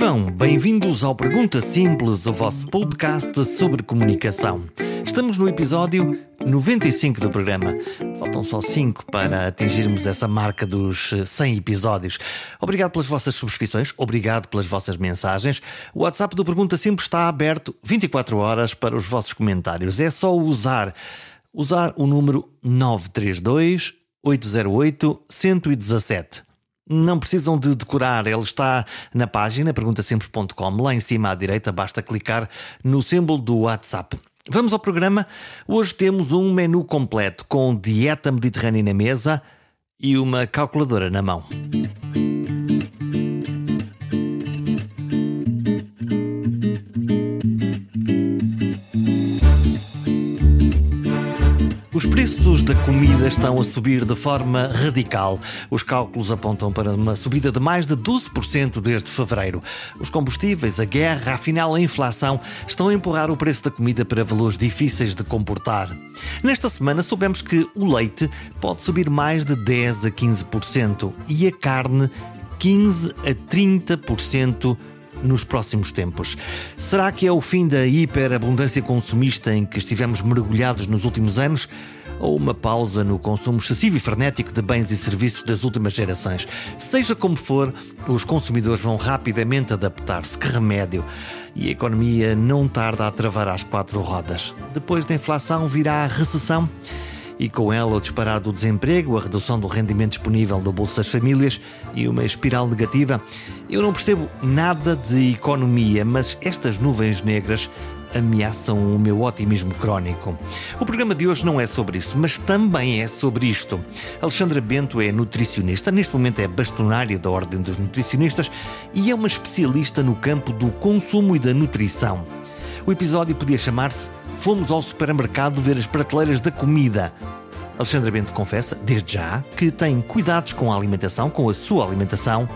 Vivam! Bem-vindos ao Pergunta Simples, o vosso podcast sobre comunicação. Estamos no episódio 95 do programa. Faltam só 5 para atingirmos essa marca dos 100 episódios. Obrigado pelas vossas subscrições, obrigado pelas vossas mensagens. O WhatsApp do Pergunta Simples está aberto 24 horas para os vossos comentários. É só usar, usar o número 932 808 117. Não precisam de decorar, ele está na página perguntasimples.com. Lá em cima à direita basta clicar no símbolo do WhatsApp. Vamos ao programa. Hoje temos um menu completo com dieta mediterrânea na mesa e uma calculadora na mão. Preços da comida estão a subir de forma radical. Os cálculos apontam para uma subida de mais de 12% desde fevereiro. Os combustíveis, a guerra, afinal a inflação, estão a empurrar o preço da comida para valores difíceis de comportar. Nesta semana soubemos que o leite pode subir mais de 10 a 15% e a carne 15 a 30% nos próximos tempos. Será que é o fim da hiperabundância consumista em que estivemos mergulhados nos últimos anos? Ou uma pausa no consumo excessivo e frenético de bens e serviços das últimas gerações? Seja como for, os consumidores vão rapidamente adaptar-se. Que remédio! E a economia não tarda a travar às quatro rodas. Depois da inflação virá a recessão e com ela o disparar do desemprego, a redução do rendimento disponível do bolso das famílias e uma espiral negativa. Eu não percebo nada de economia, mas estas nuvens negras ameaçam o meu otimismo crónico. O programa de hoje não é sobre isso, mas também é sobre isto. Alexandra Bento é nutricionista, neste momento é bastonária da Ordem dos Nutricionistas e é uma especialista no campo do consumo e da nutrição. O episódio podia chamar-se Fomos ao supermercado ver as prateleiras da comida. Alexandra Bento confessa, desde já, que tem cuidados com a alimentação, com a sua alimentação,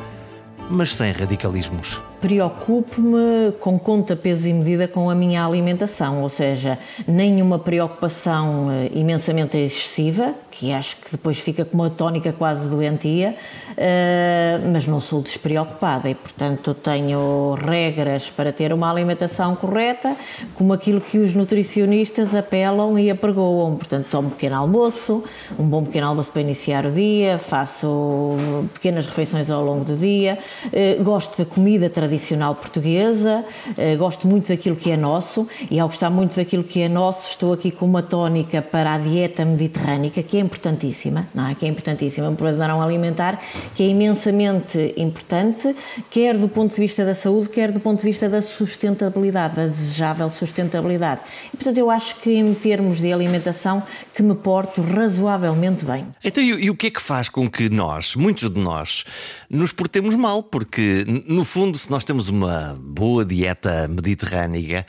mas sem radicalismos preocupo-me com conta, peso e medida com a minha alimentação, ou seja, nenhuma preocupação uh, imensamente excessiva, que acho que depois fica com uma tónica quase doentia, uh, mas não sou despreocupada e, portanto, tenho regras para ter uma alimentação correta, como aquilo que os nutricionistas apelam e apregoam. Portanto, tomo um pequeno almoço, um bom pequeno almoço para iniciar o dia, faço pequenas refeições ao longo do dia, uh, gosto da comida tradicional tradicional portuguesa, uh, gosto muito daquilo que é nosso e ao gostar muito daquilo que é nosso estou aqui com uma tónica para a dieta mediterrânica que é importantíssima, não é? que é importantíssima, um padrão alimentar que é imensamente importante, quer do ponto de vista da saúde, quer do ponto de vista da sustentabilidade, da desejável sustentabilidade. E, portanto, eu acho que em termos de alimentação que me porto razoavelmente bem. Então, e, e o que é que faz com que nós, muitos de nós, nos portemos mal? Porque, no fundo, se nós temos uma boa dieta mediterrânica,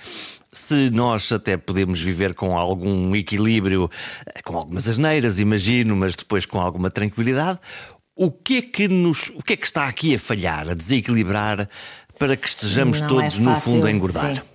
se nós até podemos viver com algum equilíbrio, com algumas asneiras, imagino, mas depois com alguma tranquilidade, o que é que nos, o que é que está aqui a falhar, a desequilibrar para que estejamos Não é todos é fácil, no fundo a engordar? Sim.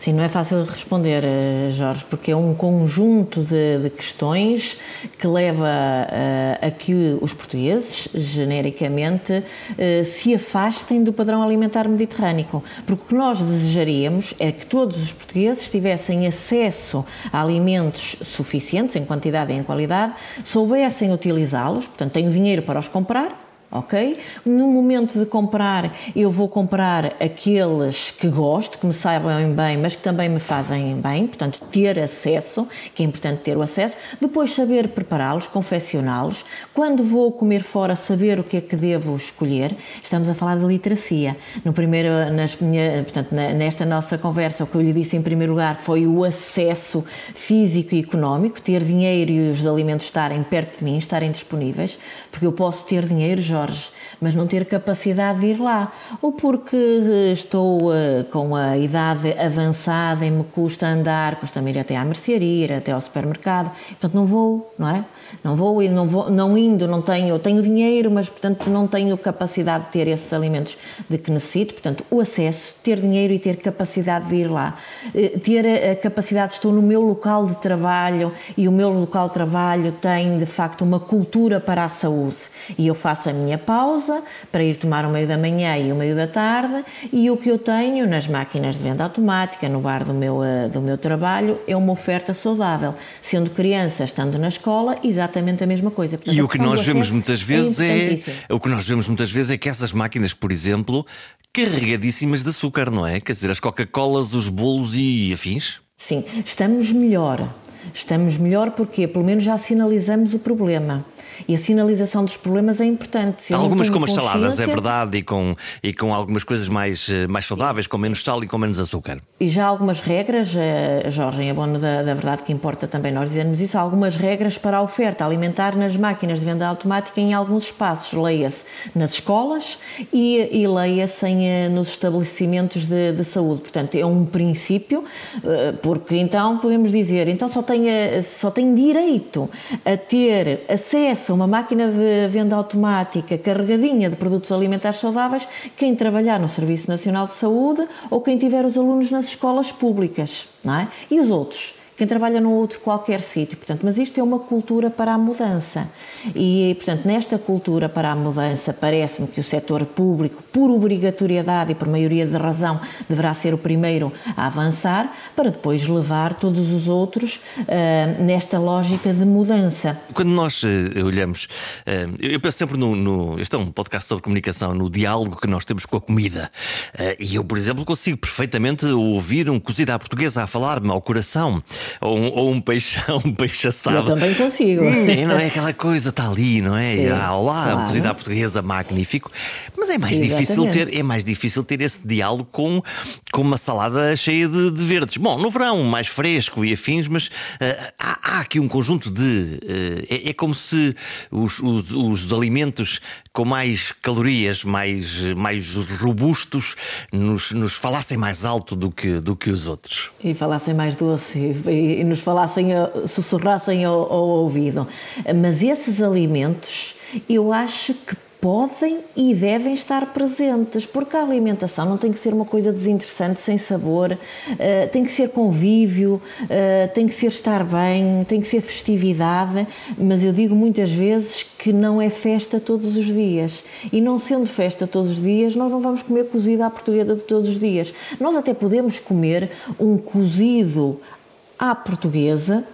Sim, não é fácil responder, eh, Jorge, porque é um conjunto de, de questões que leva eh, a, que os portugueses, genericamente, uh, se afastem do padrão alimentar mediterrâneo. Porque o que nós desejaríamos é que todos os portugueses tivessem acesso a alimentos suficientes, em quantidade e em qualidade, soubessem utilizá-los, portanto, têm dinheiro para os comprar ok? No momento de comprar, eu vou comprar aqueles que gosto, que me saibam bem, mas que também me fazem bem, portanto, ter acesso, que é importante ter o acesso, depois saber prepará-los, confeccioná-los. Quando vou comer fora, saber o que é que devo escolher. Estamos a falar de literacia. No primeiro, nas portanto, nesta nossa conversa, o que eu lhe disse em primeiro lugar foi o acesso físico e económico, ter dinheiro e os alimentos estarem perto de mim, estarem disponíveis, porque eu posso ter dinheiro Jorge, mas não ter capacidade de ir lá, ou porque estou uh, com a idade avançada e me custa andar, custa-me ir até à mercearia, ir até ao supermercado, portanto não vou, não é? Não vou não vou, não indo, não tenho, tenho dinheiro, mas portanto não tenho capacidade de ter esses alimentos de que necessito, portanto o acesso, ter dinheiro e ter capacidade de ir lá, uh, ter a, capacidade, estou no meu local de trabalho e o meu local de trabalho tem de facto uma cultura para a saúde. E eu faço a minha pausa para ir tomar o meio da manhã e o meio da tarde e o que eu tenho nas máquinas de venda automática, no bar do meu, uh, do meu trabalho, é uma oferta saudável. Sendo criança, estando na escola, exatamente a mesma coisa. Portanto, e o que nós vemos muitas vezes é, é o que nós vemos muitas vezes é que essas máquinas, por exemplo, carregadíssimas de açúcar, não é? Quer dizer, as Coca-Colas, os bolos e afins? Sim, estamos melhor. Estamos melhor porque, pelo menos, já sinalizamos o problema. E a sinalização dos problemas é importante. Se algumas como as saladas, é verdade, e com, e com algumas coisas mais, eh, mais saudáveis, com menos sal e com menos açúcar. E já há algumas regras, eh, Jorge, em abono da, da verdade que importa também nós dizermos isso, há algumas regras para a oferta alimentar nas máquinas de venda automática em alguns espaços. Leia-se nas escolas e, e leia-se eh, nos estabelecimentos de, de saúde. Portanto, é um princípio, porque então podemos dizer, então só tem, só tem direito a ter acesso a uma máquina de venda automática carregadinha de produtos alimentares saudáveis quem trabalhar no Serviço Nacional de Saúde ou quem tiver os alunos nas escolas públicas, não é? E os outros? Quem trabalha num outro qualquer sítio. Portanto, mas isto é uma cultura para a mudança. E, portanto, nesta cultura para a mudança, parece-me que o setor público, por obrigatoriedade e por maioria de razão, deverá ser o primeiro a avançar, para depois levar todos os outros uh, nesta lógica de mudança. Quando nós uh, olhamos, uh, eu penso sempre no, no. Este é um podcast sobre comunicação, no diálogo que nós temos com a comida. e eu, por exemplo, consigo perfeitamente ouvir um cozido à portuguesa a falar-me ao coração ou um, ou um peixe, um peixe assado. Eu também consigo. Hum, não é aquela coisa, está ali, não é? Sim, ah, lá, claro. cozida à portuguesa, magnífico. Mas é mais difícil ter, é mais difícil ter esse diálogo com, com uma salada cheia de, de verdes. Bom, no verão mais fresco e afins, mas uh, há, há, aqui um conjunto de. Uh, é, é, como se os, os, os alimentos com mais calorias, mais, mais robustos, nos, nos falassem mais alto do que, do que os outros. E falassem mais doce e, e nos falassem, sussurrassem ao, ao ouvido. Mas esses alimentos, eu acho que podem e devem estar presentes, porque a alimentação não tem que ser uma coisa desinteressante, sem sabor, uh, tem que ser convívio, uh, tem que ser estar bem, tem que ser festividade, mas eu digo muitas vezes que não é festa todos os dias. E não sendo festa todos os dias, nós não vamos comer cozido à portuguesa de todos os dias. Nós até podemos comer um cozido à portuguesa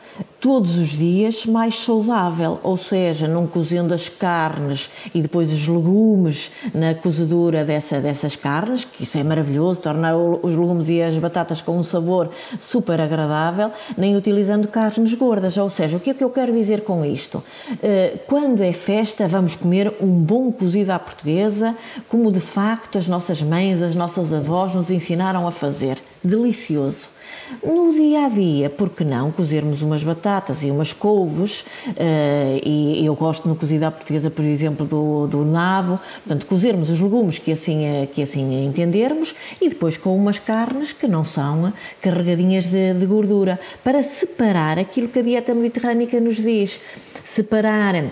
todos os dias mais saudável, ou seja, não cozendo as carnes e depois os legumes na cozedura dessa, dessas carnes, que isso é maravilhoso, torna os legumes e as batatas com um sabor super agradável, nem utilizando carnes gordas. Ou seja, o que é que eu quero dizer com isto? Eh, quando é festa, vamos comer um bom cozido à portuguesa, como de facto as nossas mães, as nossas avós nos ensinaram a fazer. Delicioso. No dia a dia, por que não cozermos umas batatas e umas couves? Uh, e eu gosto no cozido à portuguesa, por exemplo, do, do nabo. Portanto, cozermos os legumes que assim, eh, que assim entendermos e depois com umas carnes que não são carregadinhas de, de gordura, para separar aquilo que a dieta mediterrânica nos diz. Separar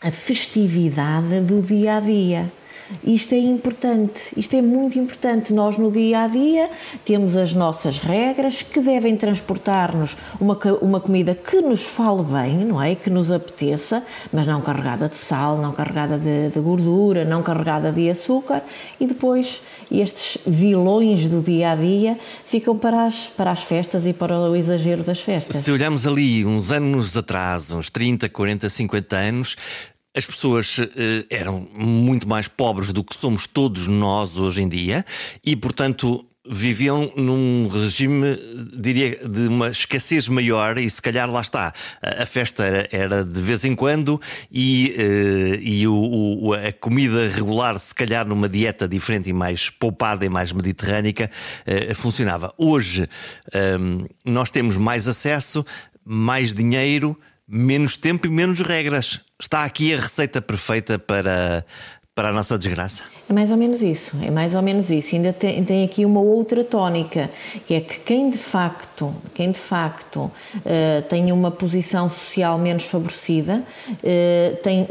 a festividade do dia a dia. Isto é importante, isto é muito importante. Nós, no dia a dia, temos as nossas regras que devem transportar-nos uma, uma comida que nos fale bem, não é? Que nos apeteça, mas não carregada de sal, não carregada de, de gordura, não carregada de açúcar e depois estes vilões do dia a dia ficam para as, para as festas e para o exagero das festas. Se olharmos ali uns anos atrás, uns 30, 40, 50 anos, as pessoas eh, eram muito mais pobres do que somos todos nós hoje em dia e, portanto, viviam num regime, diria, de uma escassez maior e se calhar lá está. A festa era, era de vez em quando e, uh, e o, o, a comida regular, se calhar numa dieta diferente e mais poupada e mais mediterrânica, uh, funcionava. Hoje um, nós temos mais acesso, mais dinheiro menos tempo e menos regras. Está aqui a receita perfeita para, para a nossa desgraça? É mais ou menos isso, é mais ou menos isso. Ainda tem, tem aqui uma outra tónica, que é que quem de facto, quem de facto uh, tem uma posição social menos favorecida, uh, tem,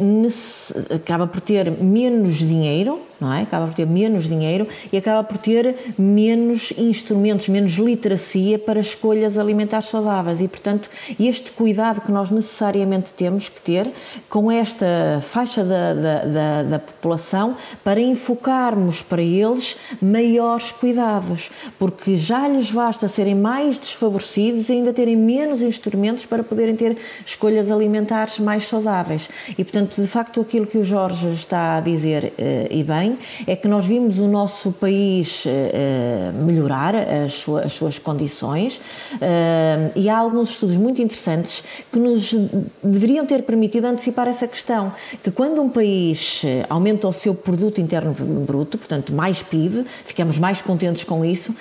acaba por ter menos dinheiro, não é? Acaba por ter menos dinheiro e acaba por ter menos instrumentos, menos literacia para escolhas alimentares saudáveis e, portanto, este cuidado que nós necessariamente temos que ter com esta faixa da, da, da, da população para enfocarmos para eles maiores cuidados, porque já lhes basta serem mais desfavorecidos e ainda terem menos instrumentos para poderem ter escolhas alimentares mais saudáveis. E, portanto, de facto, aquilo que o Jorge está a dizer, eh, e bem, é que nós vimos o nosso país eh, melhorar as suas, as suas condições eh, e há alguns estudos muito interessantes que nos deveriam ter permitido antecipar essa questão, que quando um país aumenta o seu produto interno bruto, portanto mais PIB, ficamos mais contentes com isso,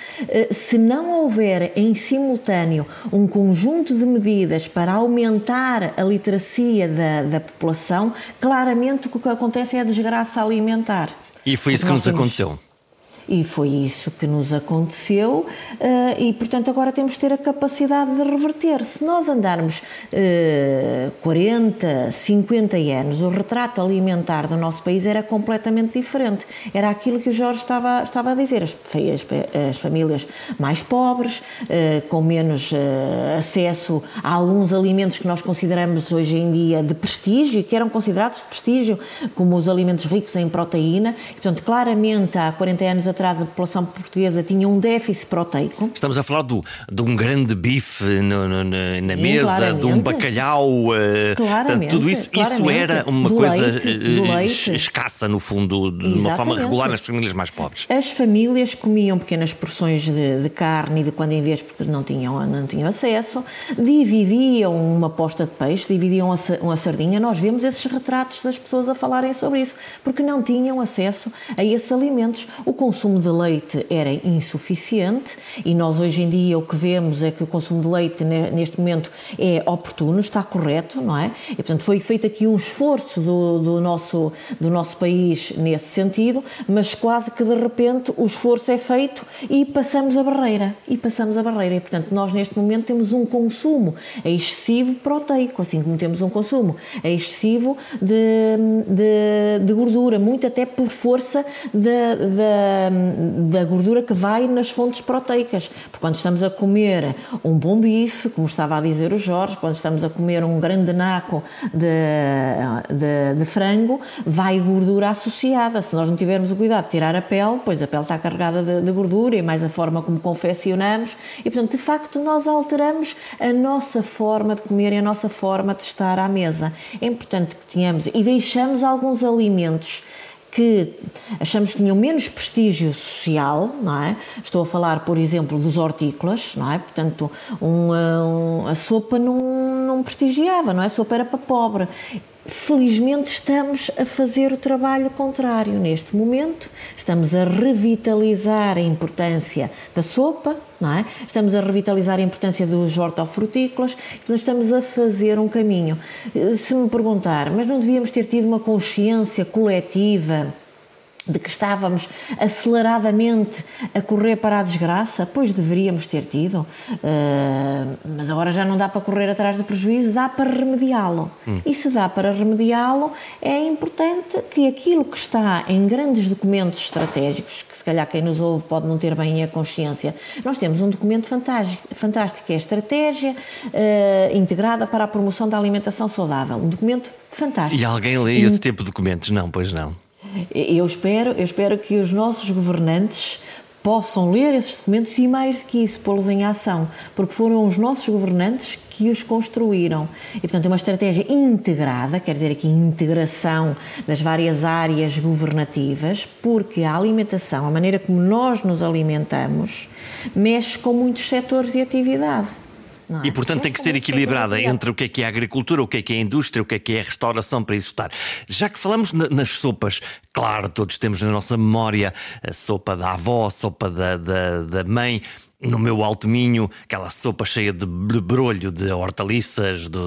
se não houver em simultâneo um conjunto de medidas para aumentar a literacia da, da população, claramente o que acontece é a desgraça alimentar. E foi isso que nos aconteceu. E foi isso que nos aconteceu, uh, e portanto agora temos que ter a capacidade de reverter. Se nós andarmos uh, 40, 50 anos, o retrato alimentar do nosso país era completamente diferente. Era aquilo que o Jorge estava, estava a dizer: as, as, as famílias mais pobres, uh, com menos acesso a alguns alimentos que nós consideramos hoje em dia de prestígio, que eram considerados de prestígio, como os alimentos ricos em proteína. Portanto, claramente há 40 anos atrás a população portuguesa tinha um déficit proteico. Estamos a falar do, de um grande bife no, no, na Sim, mesa, claramente. de um bacalhau, uh, claramente, tudo isso, isso era uma do coisa leite, uh, escassa no fundo, de Exatamente. uma forma regular nas famílias mais pobres. As famílias comiam pequenas porções de, de carne e de quando em vez porque não tinham, não tinham acesso, dividiam uma posta de peixe, dividiam uma sardinha. Nós vemos esses retratos das pessoas a falarem sobre isso, porque não tinham acesso a esses alimentos. O consumo consumo de leite era insuficiente e nós hoje em dia o que vemos é que o consumo de leite neste momento é oportuno, está correto, não é? E portanto foi feito aqui um esforço do, do, nosso, do nosso país nesse sentido, mas quase que de repente o esforço é feito e passamos a barreira. E passamos a barreira. E portanto nós neste momento temos um consumo excessivo proteico, assim como temos um consumo excessivo de, de, de gordura, muito até por força da da gordura que vai nas fontes proteicas. Porque quando estamos a comer um bom bife, como estava a dizer o Jorge, quando estamos a comer um grande naco de, de, de frango, vai gordura associada. Se nós não tivermos o cuidado de tirar a pele, pois a pele está carregada de, de gordura e mais a forma como confeccionamos. E, portanto, de facto, nós alteramos a nossa forma de comer e a nossa forma de estar à mesa. É importante que tenhamos e deixamos alguns alimentos que achamos que tinham menos prestígio social, não é? Estou a falar, por exemplo, dos hortícolas, não é? Portanto, um, um, a sopa não, não prestigiava, não é? A sopa era para pobre. Felizmente estamos a fazer o trabalho contrário neste momento, estamos a revitalizar a importância da sopa, não é? estamos a revitalizar a importância dos hortofrutícolas, então estamos a fazer um caminho. Se me perguntar, mas não devíamos ter tido uma consciência coletiva de que estávamos aceleradamente a correr para a desgraça, pois deveríamos ter tido, uh, mas agora já não dá para correr atrás do prejuízo, dá para remediá-lo. Hum. E se dá para remediá-lo, é importante que aquilo que está em grandes documentos estratégicos, que se calhar quem nos ouve pode não ter bem a consciência, nós temos um documento fantástico, fantástico que é a Estratégia uh, Integrada para a Promoção da Alimentação Saudável. Um documento fantástico. E alguém lê esse tipo de documentos? Não, pois não. Eu espero, eu espero que os nossos governantes possam ler esses documentos e, mais do que isso, pô-los em ação, porque foram os nossos governantes que os construíram. E, portanto, é uma estratégia integrada, quer dizer aqui integração das várias áreas governativas, porque a alimentação, a maneira como nós nos alimentamos, mexe com muitos setores de atividade. É? E portanto tem que ser equilibrada entre o que é que é a agricultura, o que é que é a indústria, o que é que é a restauração para isso estar. Já que falamos nas sopas, claro, todos temos na nossa memória a sopa da avó, a sopa da, da, da mãe. No meu alto minho, aquela sopa cheia de brolho de hortaliças. De...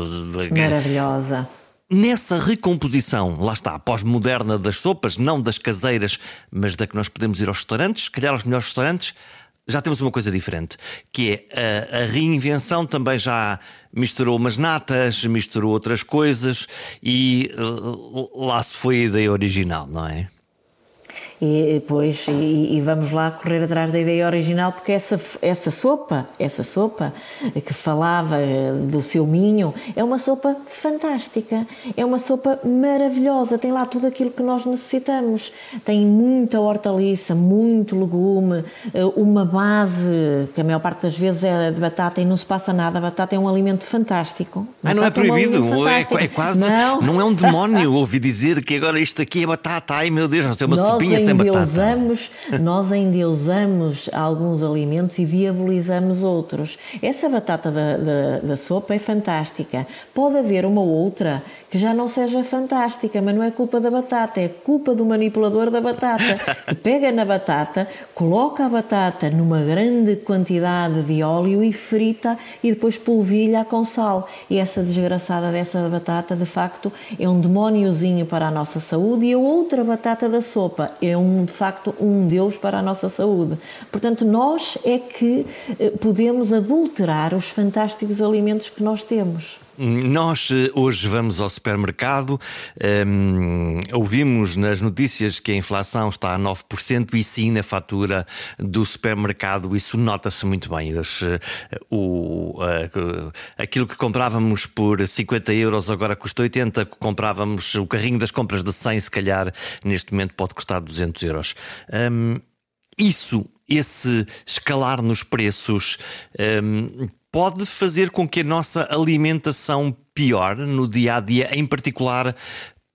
Maravilhosa. nessa recomposição, lá está, pós-moderna das sopas, não das caseiras, mas da que nós podemos ir aos restaurantes, se calhar aos melhores restaurantes, já temos uma coisa diferente, que é a, a, reinvenção também já misturou umas natas, misturou outras coisas e uh, lá se foi a ideia original, não é? E depois e, e, vamos lá correr atrás da ideia original porque essa essa sopa essa sopa que falava eh, do seu minho é uma sopa fantástica. É uma sopa maravilhosa. Tem lá tudo aquilo que nós necessitamos. Tem muita hortaliça muito legume eh, uma base que a maior parte das vezes é de batata e não se passa nada. A batata é um alimento fantástico. Ah, não é proibido é, um é, é, quase não. não é um demónio ouvi dizer que agora isto aqui é batata. Ai meu Deus não sei uma sopinha endeusamos, nós endeusamos alguns alimentos e diabolizamos outros. Essa batata da, da, da, sopa é fantástica. Pode haver uma outra que já não seja fantástica, mas não é culpa da batata, é culpa do manipulador da batata, que pega na batata, coloca a batata numa grande quantidade de óleo e frita e depois polvilha com sal. E essa desgraçada dessa batata, de facto, é um demóniozinho para a nossa saúde e a outra batata da sopa é é um, de facto um Deus para a nossa saúde. Portanto, nós é que eh, podemos adulterar os fantásticos alimentos que nós temos. Nós eh, hoje vamos ao supermercado, um, ehm, ouvimos nas notícias que a inflação está a 9% e sim na fatura do supermercado, isso nota-se muito bem. Os, uh, o, uh, aquilo que comprávamos por 50 euros agora custa 80, comprávamos o carrinho das compras de 100, se calhar neste momento pode custar 200 euros. Um, ehm, isso, esse escalar nos preços, um, ehm, pode fazer com que a nossa alimentação piore no dia a dia, em particular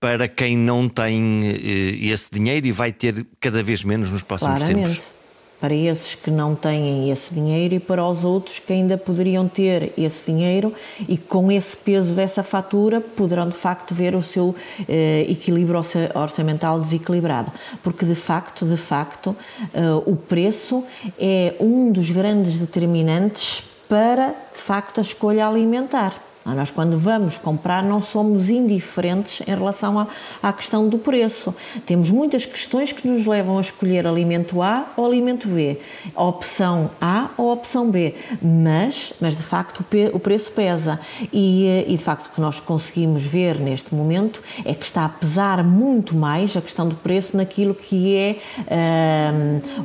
para quem não tem eh, esse dinheiro e vai ter cada vez menos nos próximos Claramente. tempos? Para esses que não têm esse dinheiro e para os outros que ainda poderiam ter esse dinheiro e com esse peso dessa fatura poderão de facto ver o seu eh, equilíbrio orçamental desequilibrado. Porque de facto, de facto, eh, o preço é um dos grandes determinantes para, de facto, a escolha alimentar. Nós, quando vamos comprar, não somos indiferentes em relação à, à, questão do preço. Temos muitas questões que nos levam a escolher alimento A ou alimento B, opção A ou opção B, mas, mas de facto o, preço pesa. E, eh, e de facto o que nós conseguimos ver neste momento é que está a pesar muito mais a questão do preço naquilo que é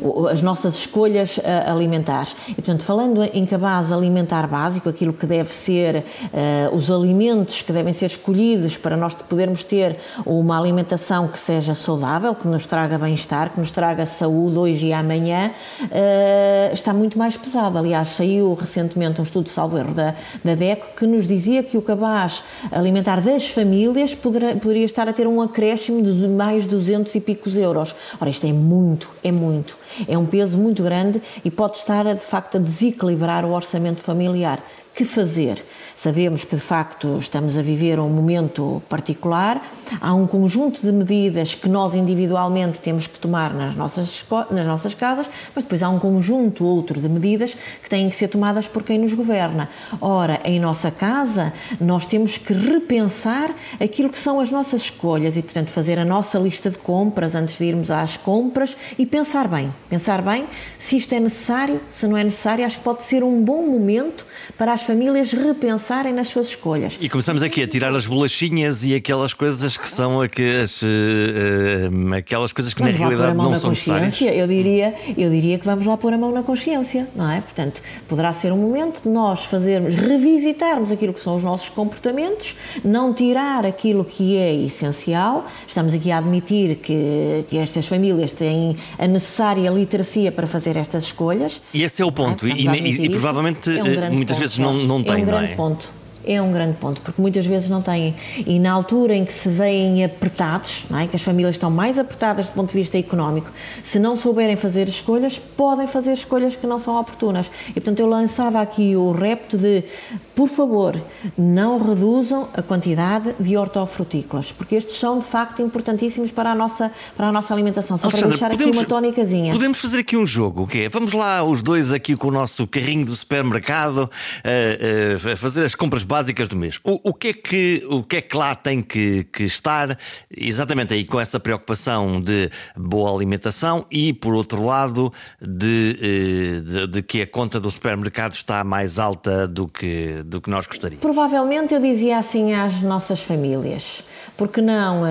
uh, as nossas escolhas uh, alimentares. E, portanto, falando em cabaz alimentar básico, aquilo que deve ser. Uh, uh, os alimentos que devem ser escolhidos para nós podermos ter uma alimentação que seja saudável, que nos traga bem-estar, que nos traga saúde hoje e amanhã, uh, está muito mais pesado. Aliás, saiu recentemente um estudo, salvo erro, da, da DECO, que nos dizia que o cabaz alimentar das famílias poderia, poderia estar a ter um acréscimo de mais 200 e picos euros. Ora, isto é muito, é muito. É um peso muito grande e pode estar, de facto, a desequilibrar o orçamento familiar que fazer. Sabemos que de facto estamos a viver um momento particular, há um conjunto de medidas que nós individualmente temos que tomar nas nossas, nas nossas casas, mas depois há um conjunto outro de medidas que têm que ser tomadas por quem nos governa. Ora, em nossa casa, nós temos que repensar aquilo que são as nossas escolhas e, portanto, fazer a nossa lista de compras antes de irmos às compras e pensar bem, pensar bem se isto é necessário, se não é necessário, acho que pode ser um bom momento para as famílias repensarem nas suas escolhas. E começamos aqui a tirar as bolachinhas e aquelas coisas que são aquelas, uh, uh, aquelas coisas que vamos na realidade não na são necessárias. Eu diria, eu diria que vamos lá pôr a mão na consciência, não é? Portanto, poderá ser um momento de nós fazermos, revisitarmos aquilo que são os nossos comportamentos, não tirar aquilo que é essencial. Estamos aqui a admitir que, que estas famílias têm a necessária literacia para fazer estas escolhas. E esse é o ponto. É? E, e, e, provavelmente é um muitas vezes não, não tem, é um não é? ponto é um grande ponto, porque muitas vezes não têm. E na altura em que se veem apertados, é? que as famílias estão mais apertadas do ponto de vista económico, se não souberem fazer escolhas, podem fazer escolhas que não são oportunas. E portanto eu lançava aqui o repto de, por favor, não reduzam a quantidade de hortofrutícolas, porque estes são de facto importantíssimos para a nossa, para a nossa alimentação. Só Alexandra, para deixar podemos, aqui uma tónicazinha. Podemos fazer aqui um jogo, o quê? Vamos lá os dois aqui com o nosso carrinho do supermercado, a, a fazer as compras básicas básicas do mês. O, o, que, é que, o que é que lá tem que, que estar exatamente aí com essa preocupação de boa alimentação e, por outro lado, de, eh, de, de que a conta do supermercado está mais alta do que, do que nós gostaríamos? Provavelmente eu dizia assim às nossas famílias, porque não uh,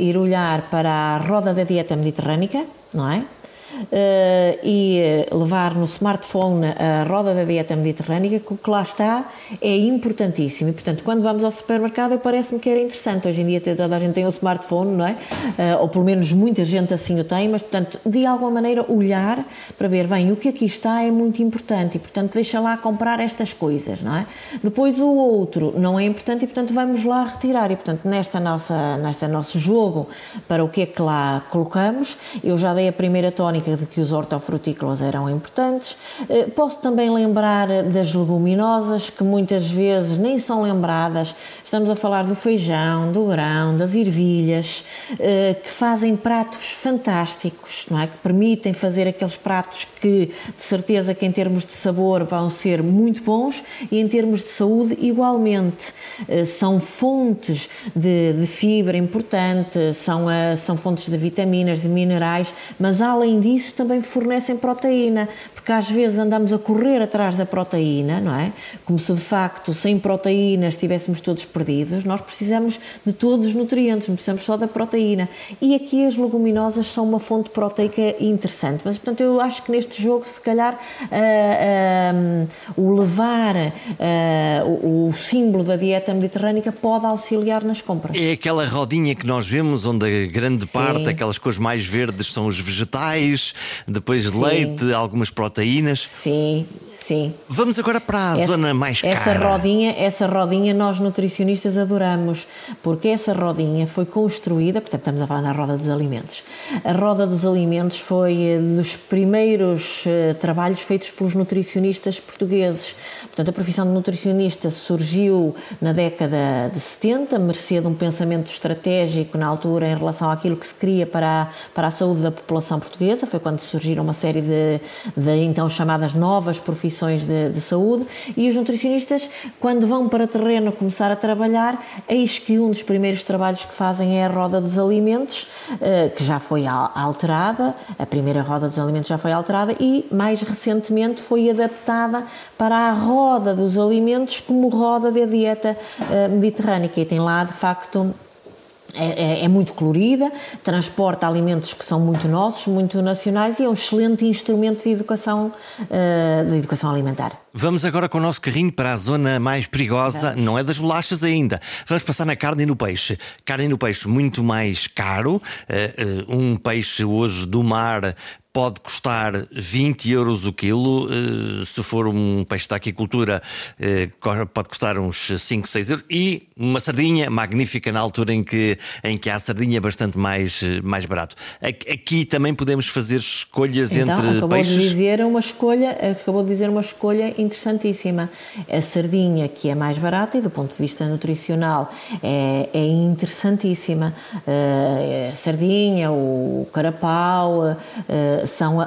ir olhar para a roda da dieta mediterrânica, não é? Uh, e eh, levar no smartphone a roda da dieta mediterrânica, que o que lá está é importantíssimo. E, portanto, quando vamos ao supermercado, parece-me que era interessante. Hoje em dia toda a gente tem um smartphone, não é? Uh, ou pelo menos muita gente assim o tem, mas, portanto, de alguma maneira olhar para ver, bem, o que aqui está é muito importante e, portanto, deixa lá comprar estas coisas, não é? Depois o outro não é importante e, portanto, vamos lá retirar. E, portanto, nesta nossa, nesta nosso jogo para o que é que lá colocamos, eu já dei a primeira tónica de que os hortofrutícolas eram importantes. Eh, posso também lembrar das leguminosas, que muitas vezes nem são lembradas. Estamos a falar do feijão, do grão, das ervilhas, eh, que fazem pratos fantásticos, não é? que permitem fazer aqueles pratos que, de certeza, que em termos de sabor vão ser muito bons e em termos de saúde, igualmente. Eh, são fontes de, de fibra importante, são, são fontes de vitaminas, de minerais, mas além disso, isso também fornecem proteína, porque às vezes andamos a correr atrás da proteína, não é? Como se de facto sem proteína estivéssemos todos perdidos. Nós precisamos de todos os nutrientes, não precisamos só da proteína. E aqui as leguminosas são uma fonte proteica interessante. Mas, portanto, eu acho que neste jogo, se calhar, uh, uh, o levar uh, o, o, símbolo da dieta mediterrânica pode auxiliar nas compras. É aquela rodinha que nós vemos onde a grande Sim. parte, aquelas cores mais verdes, são os vegetais, depois Sim. leite, algumas proteínas. Sim, Sim. Vamos agora para a essa, zona mais cara. Essa rodinha, essa rodinha nós nutricionistas adoramos, porque essa rodinha foi construída, portanto estamos a falar na roda dos alimentos. A roda dos alimentos foi eh, dos primeiros uh, trabalhos feitos pelos nutricionistas portugueses. Portanto, a profissão de nutricionista surgiu na década de 70, mercê de um pensamento estratégico na altura em relação àquilo que se queria para a, para a saúde da população portuguesa. Foi quando surgiram uma série de, de então chamadas novas profissões de, de, saúde e os nutricionistas, quando vão para terreno começar a trabalhar, eis que um dos primeiros trabalhos que fazem é a roda dos alimentos, eh, que já foi alterada, a primeira roda dos alimentos já foi alterada e mais recentemente foi adaptada para a roda dos alimentos como roda da dieta eh, mediterrânica e tem lá de facto é, é, é, muito colorida, transporta alimentos que são muito nossos, muito nacionais e é um excelente instrumento de educação, uh, de educação alimentar. Vamos agora com o nosso carrinho para a zona mais perigosa, não é das bolachas ainda. Vamos passar na carne e no peixe. Carne e no peixe muito mais caro. Uh, uh, um peixe hoje do mar pode custar 20 euros o quilo. Eh, se for um peixe da aquicultura, eh, pode custar uns 5, 6 euros. E uma sardinha magnífica na altura em que, em que há sardinha bastante mais, eh, mais barato. Aqui também podemos fazer escolhas então, entre acabou peixes. De dizer uma escolha, acabou de dizer uma escolha interessantíssima. A sardinha, que é mais barata e do ponto de vista nutricional é, é interessantíssima. A sardinha, o carapau, são,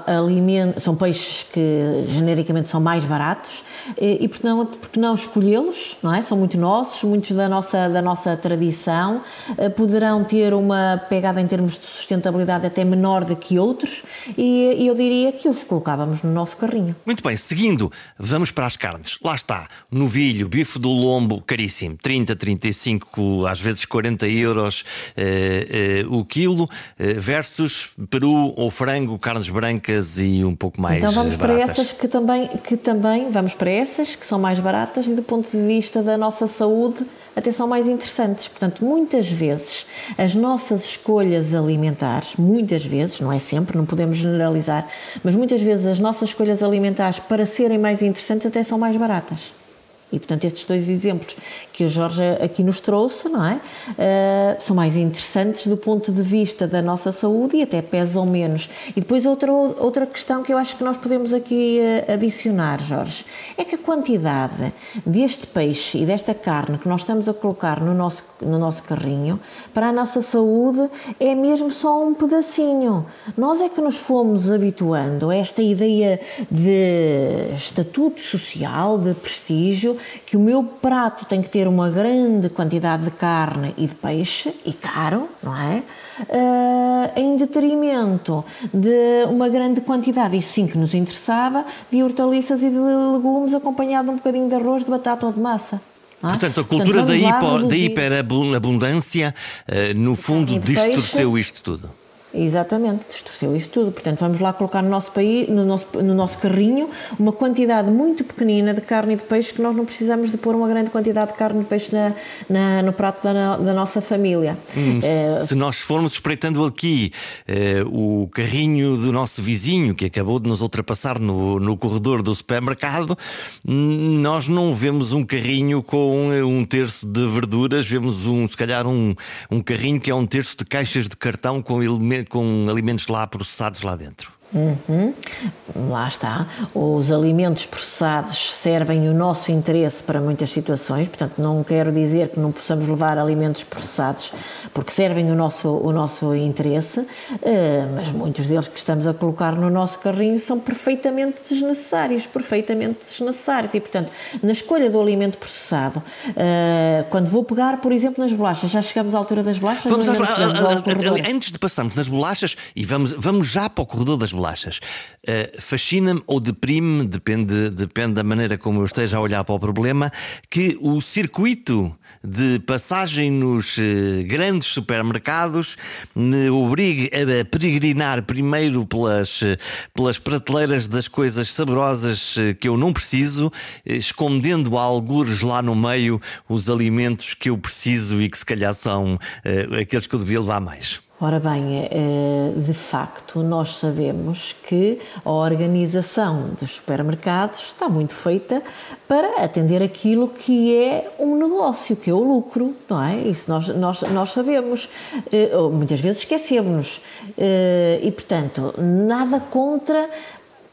são peixes que genericamente são mais baratos e, e porque não, porque não escolhê-los, não é? São muito nossos, muitos da nossa, da nossa tradição, eh, poderão ter uma pegada em termos de sustentabilidade até menor do que outros e, e eu diria que os colocávamos no nosso carrinho. Muito bem, seguindo, vamos para as carnes. Lá está, novilho, bife do lombo, caríssimo, 30, 35, às vezes 40 euros eh, eh, o quilo, eh, versus peru ou frango, carne brancas e um pouco mais Então vamos baratas. para essas que também, que também, vamos para essas que são mais baratas e do ponto de vista da nossa saúde até são mais interessantes. Portanto, muitas vezes as nossas escolhas alimentares, muitas vezes, não é sempre, não podemos generalizar, mas muitas vezes as nossas escolhas alimentares para serem mais interessantes até são mais baratas. E, portanto, estes dois exemplos que o Jorge aqui nos trouxe, não é? Uh, são mais interessantes do ponto de vista da nossa saúde e até pesam menos. E depois outra, outra questão que eu acho que nós podemos aqui uh, adicionar, Jorge, é que a quantidade deste peixe e desta carne que nós estamos a colocar no nosso, no nosso carrinho, para a nossa saúde, é mesmo só um pedacinho. Nós é que nos fomos habituando a esta ideia de estatuto social, de prestígio, que o meu prato tem que ter uma grande quantidade de carne e de peixe, e caro, não é? Uh, em detrimento de uma grande quantidade, isso sim que nos interessava, de hortaliças e de legumes acompanhado de um bocadinho de arroz, de batata ou de massa. É? Portanto, a cultura Portanto, da, hipo, da hiperabundância, uh, no fundo, distorceu isto tudo. Exatamente, distorceu isto tudo. Portanto, vamos lá colocar no nosso, país, no, nosso, no nosso carrinho uma quantidade muito pequenina de carne e de peixe que nós não precisamos de pôr uma grande quantidade de carne e de peixe na, na no prato da, da, nossa família. Hum, é, se nós formos espreitando aqui é, o carrinho do nosso vizinho que acabou de nos ultrapassar no, no corredor do supermercado, hum, nós não vemos um carrinho com um terço de verduras, vemos um, se calhar um, um carrinho que é um terço de caixas de cartão com elementos com alimentos lá processados lá dentro. Uhum. Lá está. Os alimentos processados servem o nosso interesse para muitas situações, portanto, não quero dizer que não possamos levar alimentos processados, porque servem o nosso, o nosso interesse, eh, mas muitos deles que estamos a colocar no nosso carrinho são perfeitamente desnecessários perfeitamente desnecessários. E, portanto, na escolha do alimento processado, eh, quando vou pegar, por exemplo, nas bolachas, já chegamos à altura das bolachas? Vamos às, antes de passarmos nas bolachas, e vamos, vamos já para o corredor das bolachas bolachas. Uh, Fascina-me ou deprime, depende, depende da maneira como eu esteja a olhar para o problema, que o circuito de passagem nos uh, grandes supermercados me obrigue a peregrinar primeiro pelas, uh, pelas prateleiras das coisas saborosas que eu não preciso, escondendo algures lá no meio os alimentos que eu preciso e que se calhar são aqueles que eu devia levar mais. Ora bem, é, é, de facto, nós sabemos que a organização dos supermercados está muito feita para atender aquilo que é um negócio, que é o lucro, não é? Isso nós, nós, nós sabemos. É, muitas vezes esquecemos. E, portanto, nada contra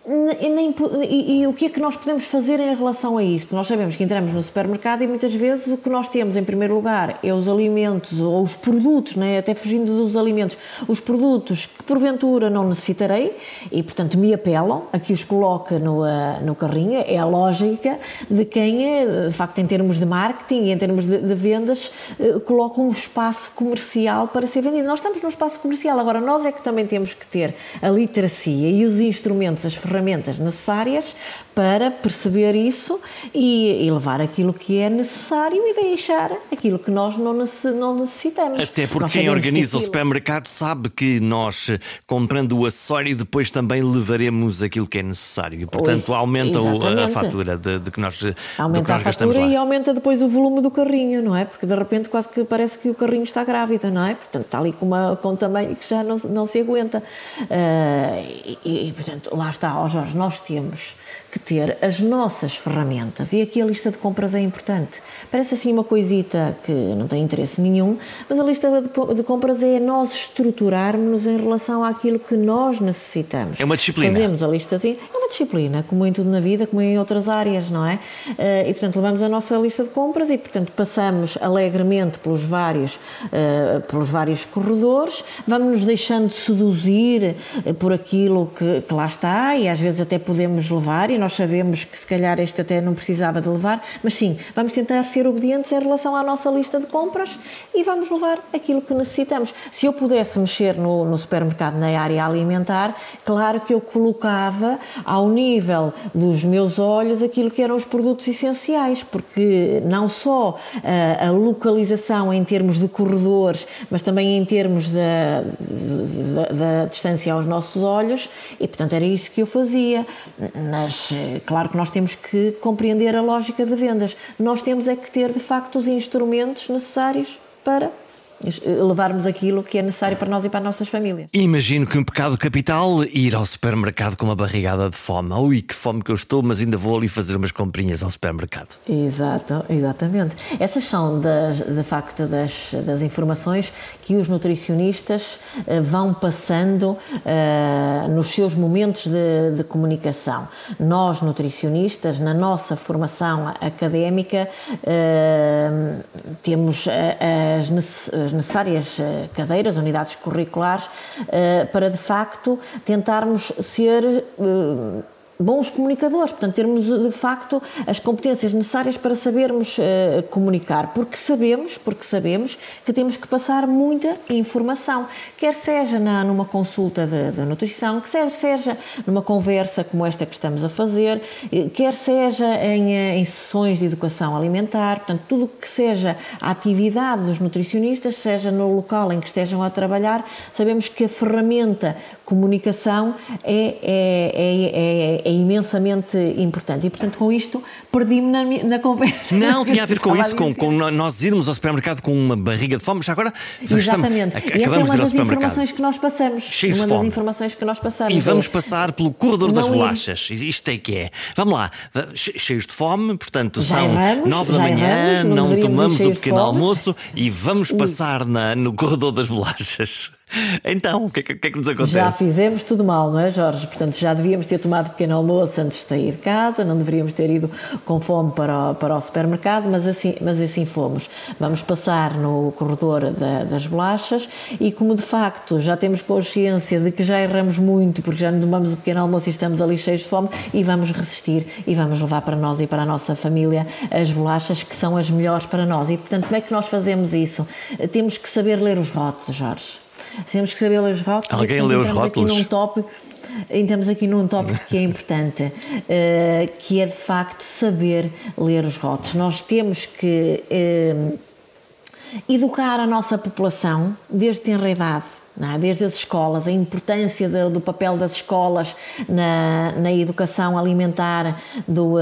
nem, e, e, o que é que nós podemos fazer em relação a isso? Porque nós sabemos que entramos no supermercado e muitas vezes o que nós temos em primeiro lugar é os alimentos ou os produtos, né? até fugindo dos alimentos, os produtos que porventura não necessitarei e portanto me apelam a que os coloque no, uh, no carrinho. É a lógica de quem, eh, de facto, em termos de marketing e em termos de, de vendas, uh, coloca um espaço comercial para ser vendido. Nós estamos no espaço comercial, agora nós é que também temos que ter a literacia e os instrumentos, as ferramentas ferramentas necessárias para perceber isso e, e, levar aquilo que é necessário e deixar aquilo que nós não, necessitamos. Até porque quem organiza o supermercado sabe que nós, comprando o acessório, depois também levaremos aquilo que é necessário. E, portanto, isso, aumenta a fatura de, de, que nós, aumenta que nós a fatura e aumenta depois o volume do carrinho, não é? Porque de repente quase que parece que o carrinho está grávida, não é? Portanto, está ali com, uma, com um tamanho que já não, não se aguenta. Uh, e, e, portanto, lá está, ó Jorge, nós temos que ter as nossas ferramentas. E aqui a lista de compras é importante. Parece assim uma coisita que não tem interesse nenhum, mas a lista de compras é nós estruturarmos-nos em relação àquilo que nós necessitamos. É uma disciplina. Fazemos a lista assim, é uma disciplina, como em tudo na vida, como em outras áreas, não é? Eh, e portanto levamos a nossa lista de compras e portanto passamos alegremente pelos vários, eh, pelos vários corredores, vamos nos deixando seduzir eh, por aquilo que, que lá está e às vezes até podemos levar e nós sabemos que se calhar este até não precisava de levar, mas sim, vamos tentar ser obedientes em relação à nossa lista de compras e vamos levar aquilo que necessitamos. Se eu pudesse mexer no, no supermercado na área alimentar, claro que eu colocava ao nível dos meus olhos aquilo que eram os produtos essenciais, porque não só a, eh, a localização em termos de corredores, mas também em termos da, da, da distância aos nossos olhos, e portanto era isso que eu fazia. Mas eh, claro que nós temos que compreender a lógica de vendas. Nós temos é que ter, de facto, os instrumentos necessários para levarmos aquilo que é necessário para nós e para as nossas famílias. Imagino que um pecado capital ir ao supermercado com uma barrigada de fome. Ui, que fome que eu estou, mas ainda vou ali fazer umas comprinhas ao supermercado. Exato, exatamente. Essas são, das, de facto, das, das informações que os nutricionistas uh, vão passando uh, nos seus momentos de, de, comunicação. Nós, nutricionistas, na nossa formação académica, uh, temos as necessidades as necessárias eh, cadeiras, unidades curriculares, eh, para de facto tentarmos ser eh, bons comunicadores, portanto, termos de facto as competências necessárias para sabermos uh, comunicar, porque sabemos, porque sabemos que temos que passar muita informação, quer seja na, numa consulta de, de nutrição, quer seja numa conversa como esta que estamos a fazer, quer seja em, eh, em sessões de educação alimentar, portanto, tudo que seja a atividade dos nutricionistas, seja no local em que estejam a trabalhar, sabemos que a ferramenta comunicação é, é, é, é, imensamente importante. E, portanto, com isto, perdi-me na, na, conversa. Não, tinha a ver com isso, com, com, nós irmos ao supermercado com uma barriga de fome, já agora Exatamente. Estamos, e essa é uma das informações que nós passamos. Cheios uma de fome. das informações que nós passamos. E vamos passar pelo corredor das bolachas. Isto é que é. Vamos lá, cheios de fome, portanto, já são erramos, nove da manhã, erramos, não, não tomamos o pequeno almoço e vamos passar na, no corredor das bolachas. Então, o que, é que, que, é que nos acontece? Já fizemos tudo mal, não é, Jorge? Portanto, já devíamos ter tomado pequeno almoço antes de sair de casa, não deveríamos ter ido com fome para o, para o supermercado, mas assim, mas assim fomos. Vamos passar no corredor da, das bolachas e, como de facto já temos consciência de que já erramos muito, porque já não tomamos o pequeno almoço e estamos ali cheios de fome, e vamos resistir e vamos levar para nós e para a nossa família as bolachas que são as melhores para nós. E, portanto, como é que nós fazemos isso? Temos que saber ler os rótulos, Jorge. Temos que saber ler os rótulos. Alguém lê os rótulos? Aqui num top, estamos aqui num tópico que é importante, uh, que é de facto saber ler os rótulos. Nós temos que uh, educar a nossa população desde tenra idade é? desde as escolas, a importância do, do papel das escolas na, na educação alimentar do, uh,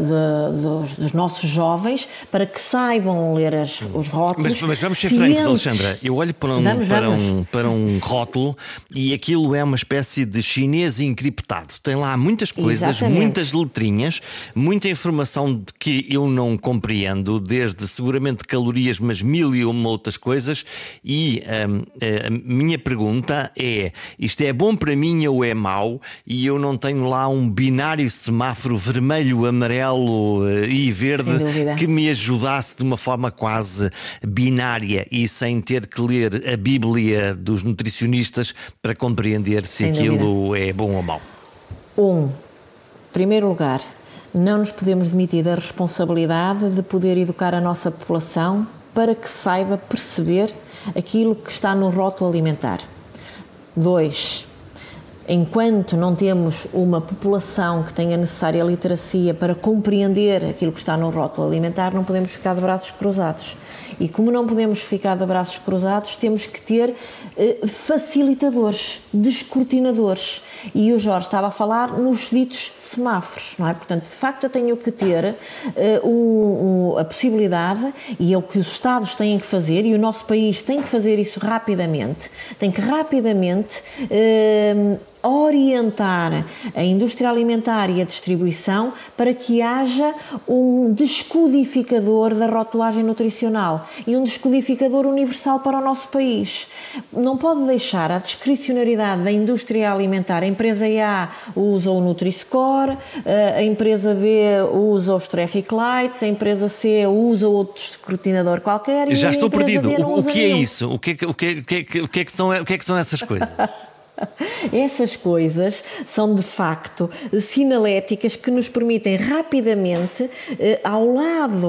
de, dos, dos, nossos jovens, para que saibam ler as, os rótulos. Mas, mas vamos ser cientes. francos, Alexandra. Eu olho para um, vamos, para, vamos. Um, para um rótulo e aquilo é uma espécie de chinês encriptado. Tem lá muitas coisas, Exatamente. muitas letrinhas, muita informação que eu não compreendo, desde seguramente calorias, mas mil e uma outras coisas. E um, a minha pergunta é: isto é bom para mim ou é mau? E eu não tenho lá um binário semáforo vermelho, amarelo eh, e verde que me ajudasse de uma forma quase binária e sem ter que ler a Bíblia dos nutricionistas para compreender se sem aquilo dúvida. é bom ou mau. Um, primeiro lugar, não nos podemos demitir da responsabilidade de poder educar a nossa população para que saiba perceber aquilo que está no rótulo alimentar. Dois, enquanto não temos uma população que tenha necessária literacia para compreender aquilo que está no rótulo alimentar, não podemos ficar de braços cruzados. E como não podemos ficar de braços cruzados, temos que ter eh, facilitadores, descortinadores. E o Jorge estava a falar nos ditos semáforos, não é? Portanto, de facto, eu tenho que ter uh, um, um, a possibilidade, e é o que os Estados têm que fazer, e o nosso país tem que fazer isso rapidamente, tem que rapidamente. Uh, orientar a indústria alimentar e a distribuição para que haja um descodificador da rotulagem nutricional e um descodificador universal para o nosso país. Não pode deixar a discricionariedade da indústria alimentar. A empresa A usa o Nutri-Score, eh, a empresa B usa os Traffic Lights, a empresa C usa outro escrutinador qualquer. Já estou perdido. O, o, que é isso? O que é, o, que, o, que, o, que é que são, o que é que são essas coisas? Essas coisas são de facto sinaléticas que nos permitem rapidamente, eh, ao lado,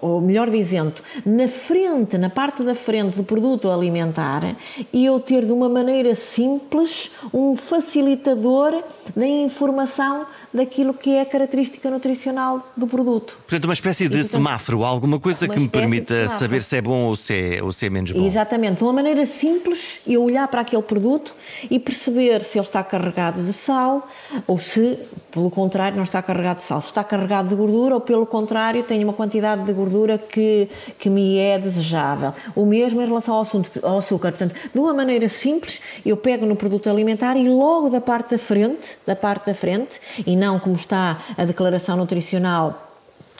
ou melhor dizendo, na frente, na parte da frente do produto alimentar, e eu ter de uma maneira simples um facilitador da informação daquilo que é a característica nutricional do produto. Portanto, uma espécie de portanto, semáforo, alguma coisa que me permita saber se é bom ou se é, ou se é menos bom. Exatamente, de uma maneira simples, eu olhar para aquele produto e perceber se ele está carregado de sal ou se, pelo contrário, não está carregado de sal. Se está carregado de gordura ou, pelo contrário, tem uma quantidade de gordura que, que me é desejável. O mesmo em relação ao, assunto, ao açúcar. Portanto, de uma maneira simples, eu pego no produto alimentar e logo da parte da frente, da parte da frente, e não como está a declaração nutricional,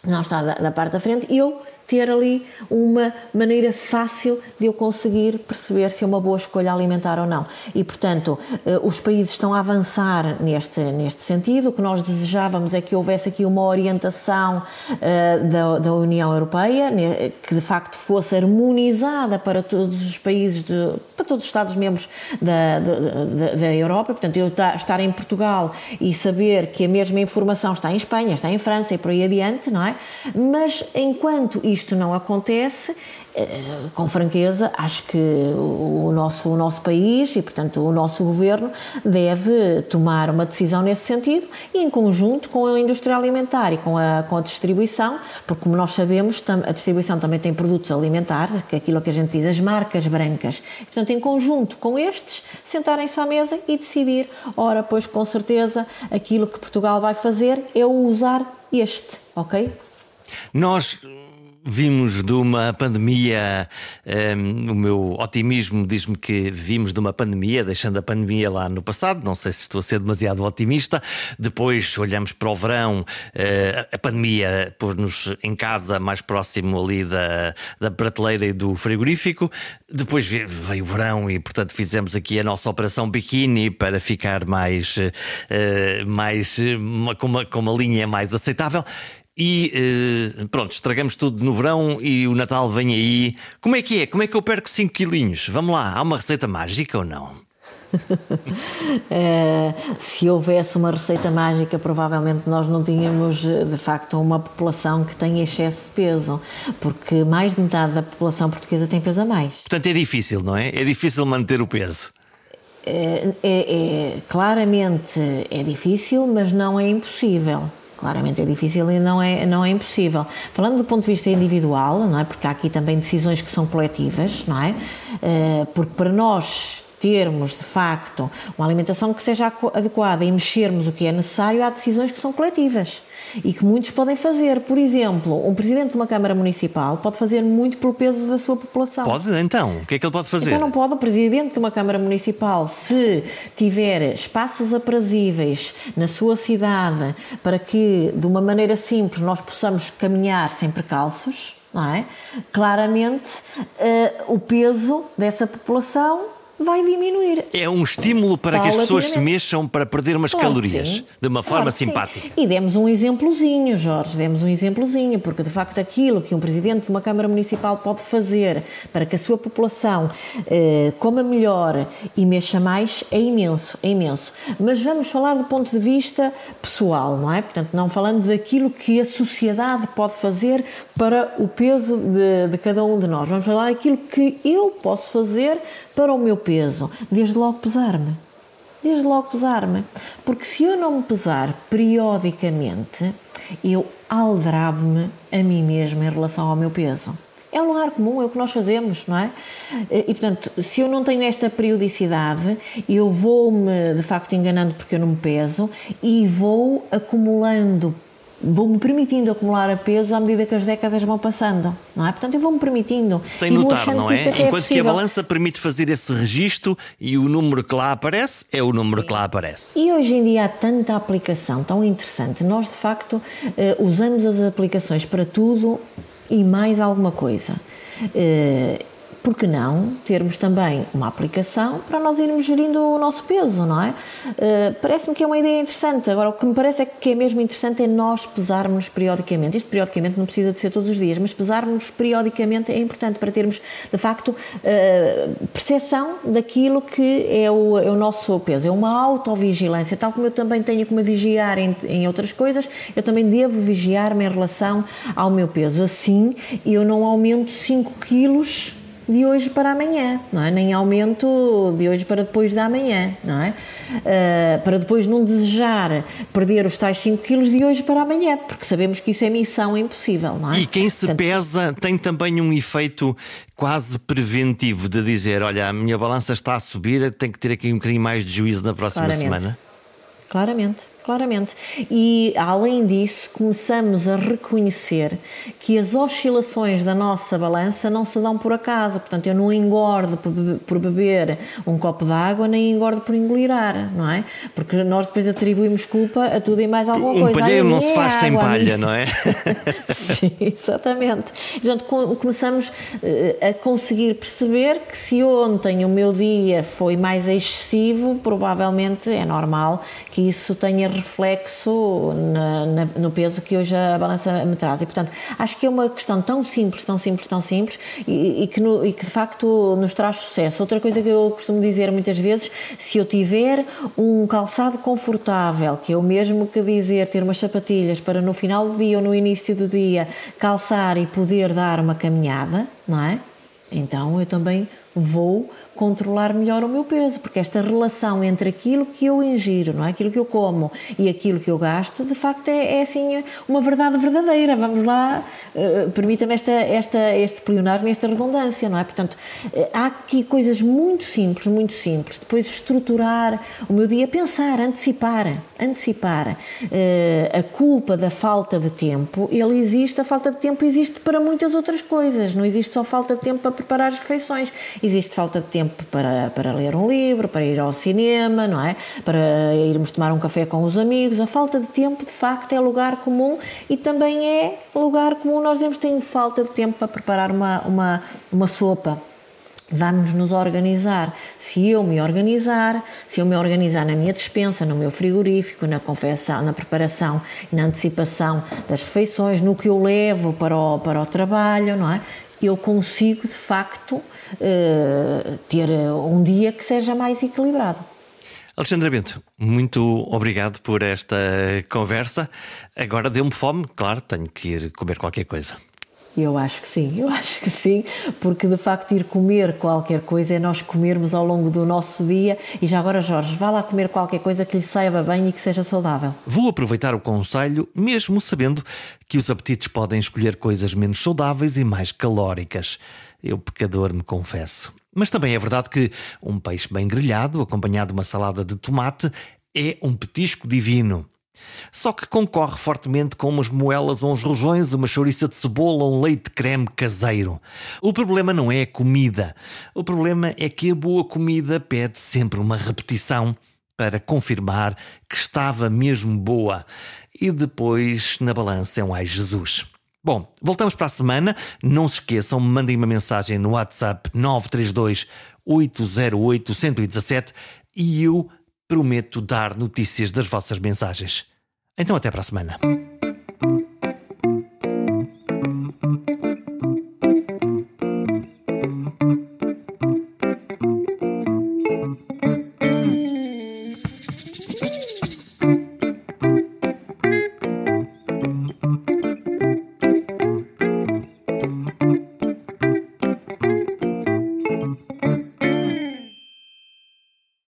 não está da, da parte da frente, eu ter ali uma maneira fácil de eu conseguir perceber se é uma boa escolha alimentar ou não. E, portanto, eh, os países estão a avançar neste, neste sentido. O que nós desejávamos é que houvesse aqui uma orientação uh, da, da União Europeia, que de facto fosse harmonizada para todos os países, de, para todos os Estados-membros da, da, da, Europa. Portanto, eu estar em Portugal e saber que a mesma informação está em Espanha, está em França e por aí adiante, não é? Mas enquanto isto não acontece, eh, com franqueza, acho que o nosso, o nosso país e, portanto, o nosso governo deve tomar uma decisão nesse sentido e em conjunto com a indústria alimentar e com a, com a distribuição, porque, como nós sabemos, a distribuição também tem produtos alimentares, que é aquilo que a gente diz, as marcas brancas. Portanto, em conjunto com estes, sentarem-se à mesa e decidir, ora, pois, com certeza, aquilo que Portugal vai fazer é usar este, ok? Nós Vimos de uma pandemia, um, ehm, o meu otimismo diz-me que vimos de uma pandemia, deixando a pandemia lá no passado, não sei se estou a ser demasiado otimista. Depois olhamos para o verão, uh, a pandemia pôs-nos em casa mais próximo ali da, da prateleira e do frigorífico. Depois veio o verão e, portanto, fizemos aqui a nossa operação biquíni para ficar mais, uh, mais uma, com, uma, com uma linha mais aceitável. E uh, pronto, estragamos tudo no verão e o Natal vem aí. Como é que é? Como é que eu perco 5 quilinhos? Vamos lá, há uma receita mágica ou não? é, se houvesse uma receita mágica, provavelmente nós não tínhamos de facto uma população que tem excesso de peso, porque mais de metade da população portuguesa tem peso a mais. Portanto, é difícil, não é? É difícil manter o peso. É, é, é claramente é difícil, mas não é impossível. Claramente é difícil e não é, não é impossível. Falando do ponto de vista individual, não é? porque há aqui também decisões que são coletivas, não é? Eh, porque para nós termos de facto uma alimentação que seja adequada e mexermos o que é necessário, há decisões que são coletivas e que muitos podem fazer. Por exemplo, um presidente de uma Câmara Municipal pode fazer muito pelo peso da sua população. Pode, então? O que é que ele pode fazer? Então não pode o presidente de uma Câmara Municipal, se tiver espaços aprazíveis na sua cidade para que, de uma maneira simples, nós possamos caminhar sem precalços, não é? Claramente, uh, o peso dessa população vai diminuir. É um estímulo para que as pessoas se mexam para perder umas claro calorias de uma forma claro simpática. Sim. E demos um exemplozinho, Jorge, demos um exemplozinho, porque de facto aquilo que um presidente de uma Câmara Municipal pode fazer para que a sua população eh, coma melhor e mexa mais é imenso, é imenso. Mas vamos falar do ponto de vista pessoal, não é? Portanto, não falando daquilo que a sociedade pode fazer para o peso de, de cada um de nós. Vamos falar daquilo que eu posso fazer para o meu peso, desde logo pesar-me. Desde logo pesar-me. Porque se eu não me pesar periodicamente, eu aldrabo-me a mim mesma em relação ao meu peso. É um lugar comum, é o que nós fazemos, não é? E, portanto, se eu não tenho esta periodicidade, eu vou-me, de facto, enganando porque eu não me peso e vou acumulando vou-me permitindo acumular a peso à medida que as décadas vão passando, não é? Portanto, eu vou-me permitindo. Sem notar, não é? é Enquanto é que a balança permite fazer esse registro e o número que lá aparece é o número que lá aparece. E hoje em dia há tanta aplicação tão interessante. Nós, de facto, eh, usamos as aplicações para tudo e mais alguma coisa. Por que não termos também uma aplicação para nós irmos gerindo o nosso peso, não é? Uh, Parece-me que é uma ideia interessante. Agora, o que me parece é que é mesmo interessante é nós pesarmos periodicamente. Isto periodicamente não precisa de ser todos os dias, mas pesarmos periodicamente é importante para termos, de facto, uh, percepção daquilo que é o, é o nosso peso. É uma autovigilância, tal como eu também tenho que me vigiar em, em outras coisas, eu também devo vigiar-me em relação ao meu peso. Assim, eu não aumento 5 quilos de hoje para amanhã, não é? Nem aumento de hoje para depois da manhã, não é? Uh, para depois não desejar perder os tais 5 quilos de hoje para amanhã, porque sabemos que isso é missão impossível, não é? E quem se Portanto, pesa tem também um efeito quase preventivo de dizer, olha, a minha balança está a subir, tenho que ter aqui um bocadinho mais de juízo na próxima claramente. semana. Claramente claramente. E além disso, começamos a reconhecer que as oscilações da nossa balança não se dão por acaso. Portanto, eu não engordo por beber um copo de água, nem engordo por engolir ar, não é? Porque nós depois atribuímos culpa a tudo e mais alguma um coisa. Um palheiro não se faz água, sem palha, não é? Sim, exatamente. Portanto, começamos eh, a conseguir perceber que se ontem o meu dia foi mais excessivo, provavelmente é normal que isso tenha reflexo na, na, no peso que hoje a balança me traz. E, portanto, acho que é uma questão tão simples, tão simples, tão simples e, e, que, no, e que de facto nos traz sucesso. Outra coisa que eu costumo dizer muitas vezes, se eu tiver um calçado confortável, que é o mesmo que dizer ter umas sapatilhas para no final do dia ou no início do dia calçar e poder dar uma caminhada, não é? Então eu também vou controlar melhor o meu peso, porque esta relação entre aquilo que eu ingiro, não é? aquilo que eu como e aquilo que eu gasto, de facto é, é assim uma verdade verdadeira. Vamos lá, uh, permita-me esta, esta, este pleonasmo esta redundância, não é? Portanto, uh, há aqui coisas muito simples, muito simples. Depois estruturar o meu dia, pensar, antecipar, antecipar. Uh, a culpa da falta de tempo, ele existe, a falta de tempo existe para muitas outras coisas. Não existe só falta de tempo para preparar as refeições, existe falta de tempo para, para ler um livro, para ir ao cinema, não é? Para irmos tomar um café com os amigos. A falta de tempo, de facto, é lugar comum e também é lugar comum. Nós dizemos que tenho falta de tempo para preparar uma, uma, uma sopa. Vamos nos organizar. Se eu me organizar, se eu me organizar na minha despensa, no meu frigorífico, na confecção, na preparação e na antecipação das refeições, no que eu levo para o, para o trabalho, não é? Eu consigo de facto uh, ter um dia que seja mais equilibrado. Alexandra Bento, muito obrigado por esta conversa. Agora deu-me fome, claro, tenho que ir comer qualquer coisa. Eu acho que sim, eu acho que sim, porque de facto ir comer qualquer coisa é nós comermos ao longo do nosso dia. E já agora, Jorge, vá lá comer qualquer coisa que lhe saiba bem e que seja saudável. Vou aproveitar o conselho, mesmo sabendo que os apetites podem escolher coisas menos saudáveis e mais calóricas. Eu, pecador, me confesso. Mas também é verdade que um peixe bem grelhado, acompanhado de uma salada de tomate, é um petisco divino. Só que concorre fortemente com umas moelas ou uns rojões, uma chouriça de cebola ou um leite creme caseiro. O problema não é a comida. O problema é que a boa comida pede sempre uma repetição para confirmar que estava mesmo boa. E depois, na balança, é um ai Jesus. Bom, voltamos para a semana. Não se esqueçam, mandem uma mensagem no WhatsApp 932 808 117 e eu prometo dar notícias das vossas mensagens. Então, até para a semana.